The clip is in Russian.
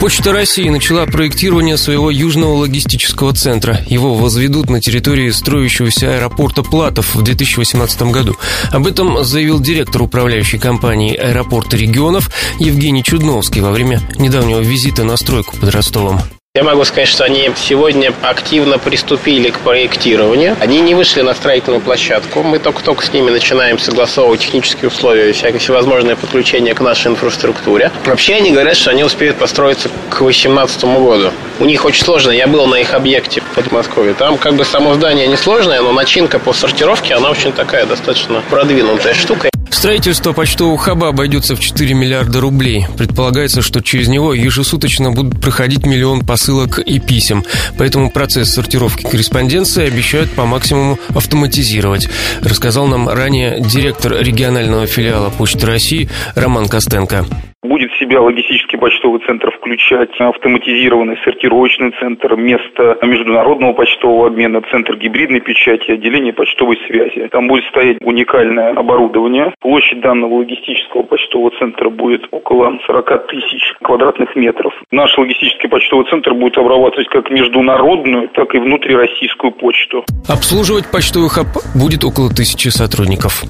Почта России начала проектирование своего южного логистического центра. Его возведут на территории строящегося аэропорта Платов в 2018 году. Об этом заявил директор управляющей компании аэропорта регионов Евгений Чудновский во время недавнего визита на стройку под Ростовом. Я могу сказать, что они сегодня активно приступили к проектированию. Они не вышли на строительную площадку. Мы только-только с ними начинаем согласовывать технические условия и всякое всевозможное подключение к нашей инфраструктуре. Вообще они говорят, что они успеют построиться к 2018 году. У них очень сложно. Я был на их объекте в Подмосковье. Там как бы само здание не сложное, но начинка по сортировке, она очень такая достаточно продвинутая штука. Строительство почтового хаба обойдется в 4 миллиарда рублей. Предполагается, что через него ежесуточно будут проходить миллион посылок и писем. Поэтому процесс сортировки корреспонденции обещают по максимуму автоматизировать, рассказал нам ранее директор регионального филиала Почты России Роман Костенко будет в себя логистический почтовый центр включать автоматизированный сортировочный центр, место международного почтового обмена, центр гибридной печати, отделение почтовой связи. Там будет стоять уникальное оборудование. Площадь данного логистического почтового центра будет около 40 тысяч квадратных метров. Наш логистический почтовый центр будет обрабатывать как международную, так и внутрироссийскую почту. Обслуживать почтовый хаб будет около тысячи сотрудников.